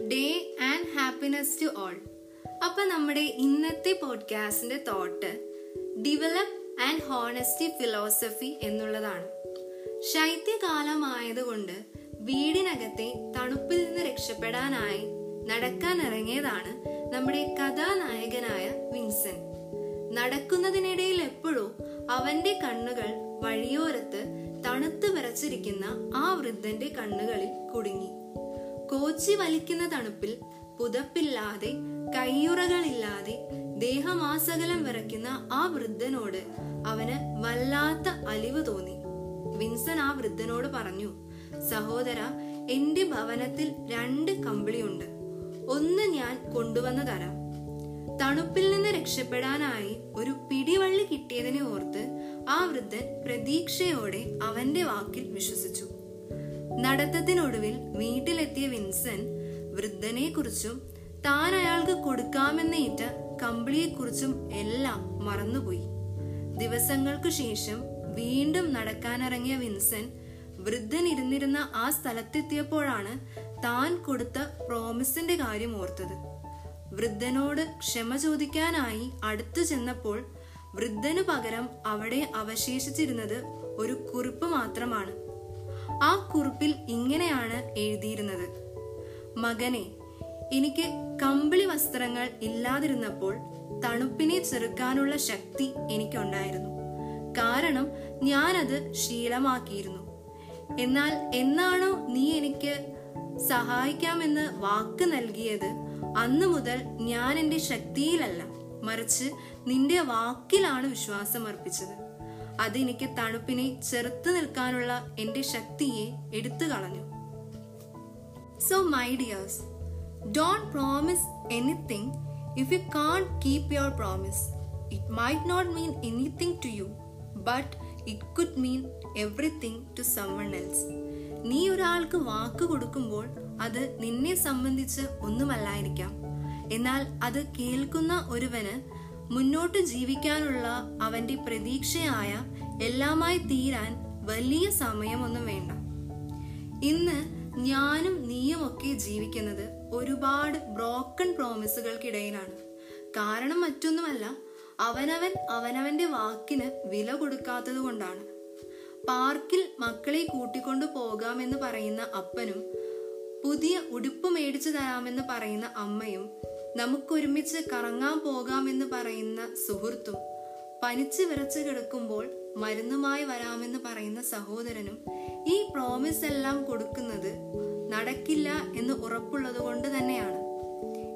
Day and happiness to all അപ്പൊ നമ്മുടെ ഇന്നത്തെ പോഡ്കാസ്റ്റിന്റെ thought develop and honesty philosophy എന്നുള്ളതാണ്. ശൈത്യകാലമായതുകൊണ്ട് വീടിനകത്തെ തണുപ്പിൽ നിന്ന് രക്ഷപ്പെടാനായി നടക്കാൻ ഇറങ്ങിയതാണ് നമ്മുടെ കഥാനായകനായ വിൻസൻ നടക്കുന്നതിനിടയിൽ എപ്പോഴും അവന്റെ കണ്ണുകൾ വഴിയോരത്ത് തണുത്ത് വിറച്ചിരിക്കുന്ന ആ വൃദ്ധന്റെ കണ്ണുകളിൽ കുടുങ്ങി. കോച്ചി വലിക്കുന്ന തണുപ്പിൽ പുതപ്പില്ലാതെ കയ്യുറകളില്ലാതെ ദേഹമാസകലം വിറയ്ക്കുന്ന ആ വൃദ്ധനോട് അവന് വല്ലാത്ത അലിവ് തോന്നി. വിൻസൻ ആ വൃദ്ധനോട് പറഞ്ഞു സഹോദര എന്റെ ഭവനത്തിൽ രണ്ട് കമ്പിളിയുണ്ട്. ഒന്ന് ഞാൻ കൊണ്ടുവന്നു തരാം. തണുപ്പിൽ നിന്ന് രക്ഷപ്പെടാനായി ഒരു പിടിവള്ളി കിട്ടിയതിനെ ഓർത്ത് ആ വൃദ്ധൻ പ്രതീക്ഷയോടെ അവന്റെ വാക്കിൽ വിശ്വസിച്ചു. നടത്തത്തിനൊടുവിൽ വീട്ടിലെത്തിയ വിൻസെന്റ് വൃദ്ധനെ കുറിച്ചും താൻ അയാൾക്ക് കൊടുക്കാമെന്നേറ്റ കമ്പിളിയെക്കുറിച്ചും എല്ലാം മറന്നുപോയി. ദിവസങ്ങൾക്കു ശേഷം വീണ്ടും നടക്കാനിറങ്ങിയ വിൻസെന്റ് വൃദ്ധൻ ഇരുന്നിരുന്ന ആ സ്ഥലത്തെത്തിയപ്പോഴാണ് താൻ കൊടുത്ത പ്രോമിസിന്റെ കാര്യം ഓർത്തത്. വൃദ്ധനോട് ക്ഷമ ചോദിക്കാനായി അടുത്തു ചെന്നപ്പോൾ വൃദ്ധനു പകരം അവിടെ അവശേഷിച്ചിരുന്നത് ഒരു കുറിപ്പ് മാത്രമാണ്. ആ കുറിപ്പിൽ ഇങ്ങനെയാണ് എഴുതിയിരുന്നത്. മകനെ എനിക്ക് കമ്പിളി വസ്ത്രങ്ങൾ ഇല്ലാതിരുന്നപ്പോൾ തണുപ്പിനെ ചെറുക്കാനുള്ള ശക്തി എനിക്കുണ്ടായിരുന്നു. കാരണം ഞാനത് ശീലമാക്കിയിരുന്നു. എന്നാൽ എന്നാണോ നീ എനിക്ക് സഹായിക്കാമെന്ന് വാക്ക് നൽകിയത് അന്നു മുതൽ ഞാൻ എന്റെ ശക്തിയിലല്ല. മറിച്ച് നിന്റെ വാക്കിലാണ് വിശ്വാസം അർപ്പിച്ചത്. അതെനിക്ക് തണുപ്പിനെ ചെറുത്തു നിൽക്കാനുള്ള എന്റെ ശക്തിയെ എടുത്തു കളഞ്ഞു. So my dears don't promise anything if you can't keep your promise it might not mean anything to you but it could mean everything to someone else നീ ഒരാൾക്ക് വാക്ക് കൊടുക്കുമ്പോൾ അത് നിന്നെ സംബന്ധിച്ച് ഒന്നുമല്ലായിരിക്കാം. എന്നാൽ അത് കേൾക്കുന്ന ഒരുവന് മുന്നോട്ട് ജീവിക്കാനുള്ള അവന്റെ പ്രതീക്ഷയായ എല്ലാമായി തീരാൻ വലിയ സമയമൊന്നും വേണ്ട. ഇന്ന് ഞാനും നീയും ഒക്കെ ജീവിക്കുന്നത് ഒരുപാട് ബ്രോക്കൺ പ്രോമിസുകൾക്കിടയിലാണ് കാരണം മറ്റൊന്നുമല്ല അവനവൻ അവനവന്റെ വാക്കിന് വില കൊടുക്കാത്തത് കൊണ്ടാണ്. പാർക്കിൽ മക്കളെ കൂട്ടിക്കൊണ്ടു പോകാമെന്ന് പറയുന്ന അപ്പനും പുതിയ ഉടുപ്പ് മേടിച്ചു തരാമെന്ന് പറയുന്ന അമ്മയും നമുക്കൊരുമിച്ച് കറങ്ങാൻ പോകാമെന്ന് പറയുന്ന സുഹൃത്തും പനിച്ച് വിറച്ച് കിടക്കുമ്പോൾ മരുന്നുമായി വരാമെന്ന് പറയുന്ന സഹോദരനും ഈ പ്രോമിസ് എല്ലാം കൊടുക്കുന്നത് നടക്കില്ല എന്ന് ഉറപ്പുള്ളത് കൊണ്ട് തന്നെയാണ്.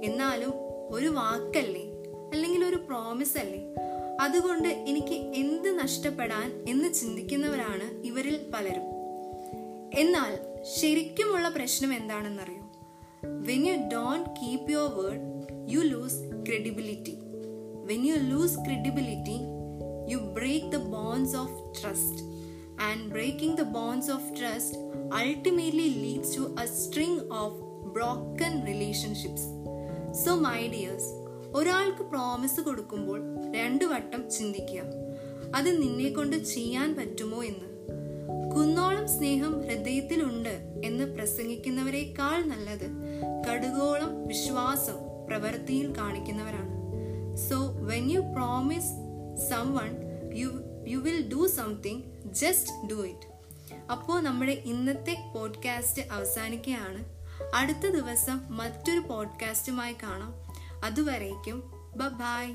എന്നാലും ഒരു വാക്കല്ലേ? അല്ലെങ്കിൽ ഒരു പ്രോമിസ് അല്ലേ? അതുകൊണ്ട് എനിക്ക് എന്ത് നഷ്ടപ്പെടാൻ എന്ന് ചിന്തിക്കുന്നവരാണ് ഇവരിൽ പലരും. എന്നാൽ ശരിക്കുമുള്ള പ്രശ്നം എന്താണെന്നറിയോ? When you don't keep your word you lose credibility when you lose credibility you break the bones of trust and breaking the bones of trust ultimately leads to a string of broken relationships so my dears ഒരാൾക്ക് promise കൊടുക്കുമ്പോൾ രണ്ടു വട്ടം ചിന്തിക്കുക. അത് നിന്നെ കൊണ്ട് ചെയ്യാൻ പറ്റുമോ എന്ന്. കുന്നോളം സ്നേഹം ഹൃദയത്തിലുണ്ട് എന്ന് പ്രസംഗിക്കുന്നവരെക്കാൾ നല്ലത് കടുകോളം വിശ്വാസം പ്രവൃത്തിയിൽ കാണിക്കുന്നവരാണ്. So when you promise someone you you will do something just do it അപ്പോൾ നമ്മുടെ ഇന്നത്തെ പോഡ്കാസ്റ്റ് അവസാനിക്കുകയാണ്. അടുത്ത ദിവസം മറ്റൊരു പോഡ്കാസ്റ്റുമായി കാണാം. അതുവരേക്കും ബ ബായ്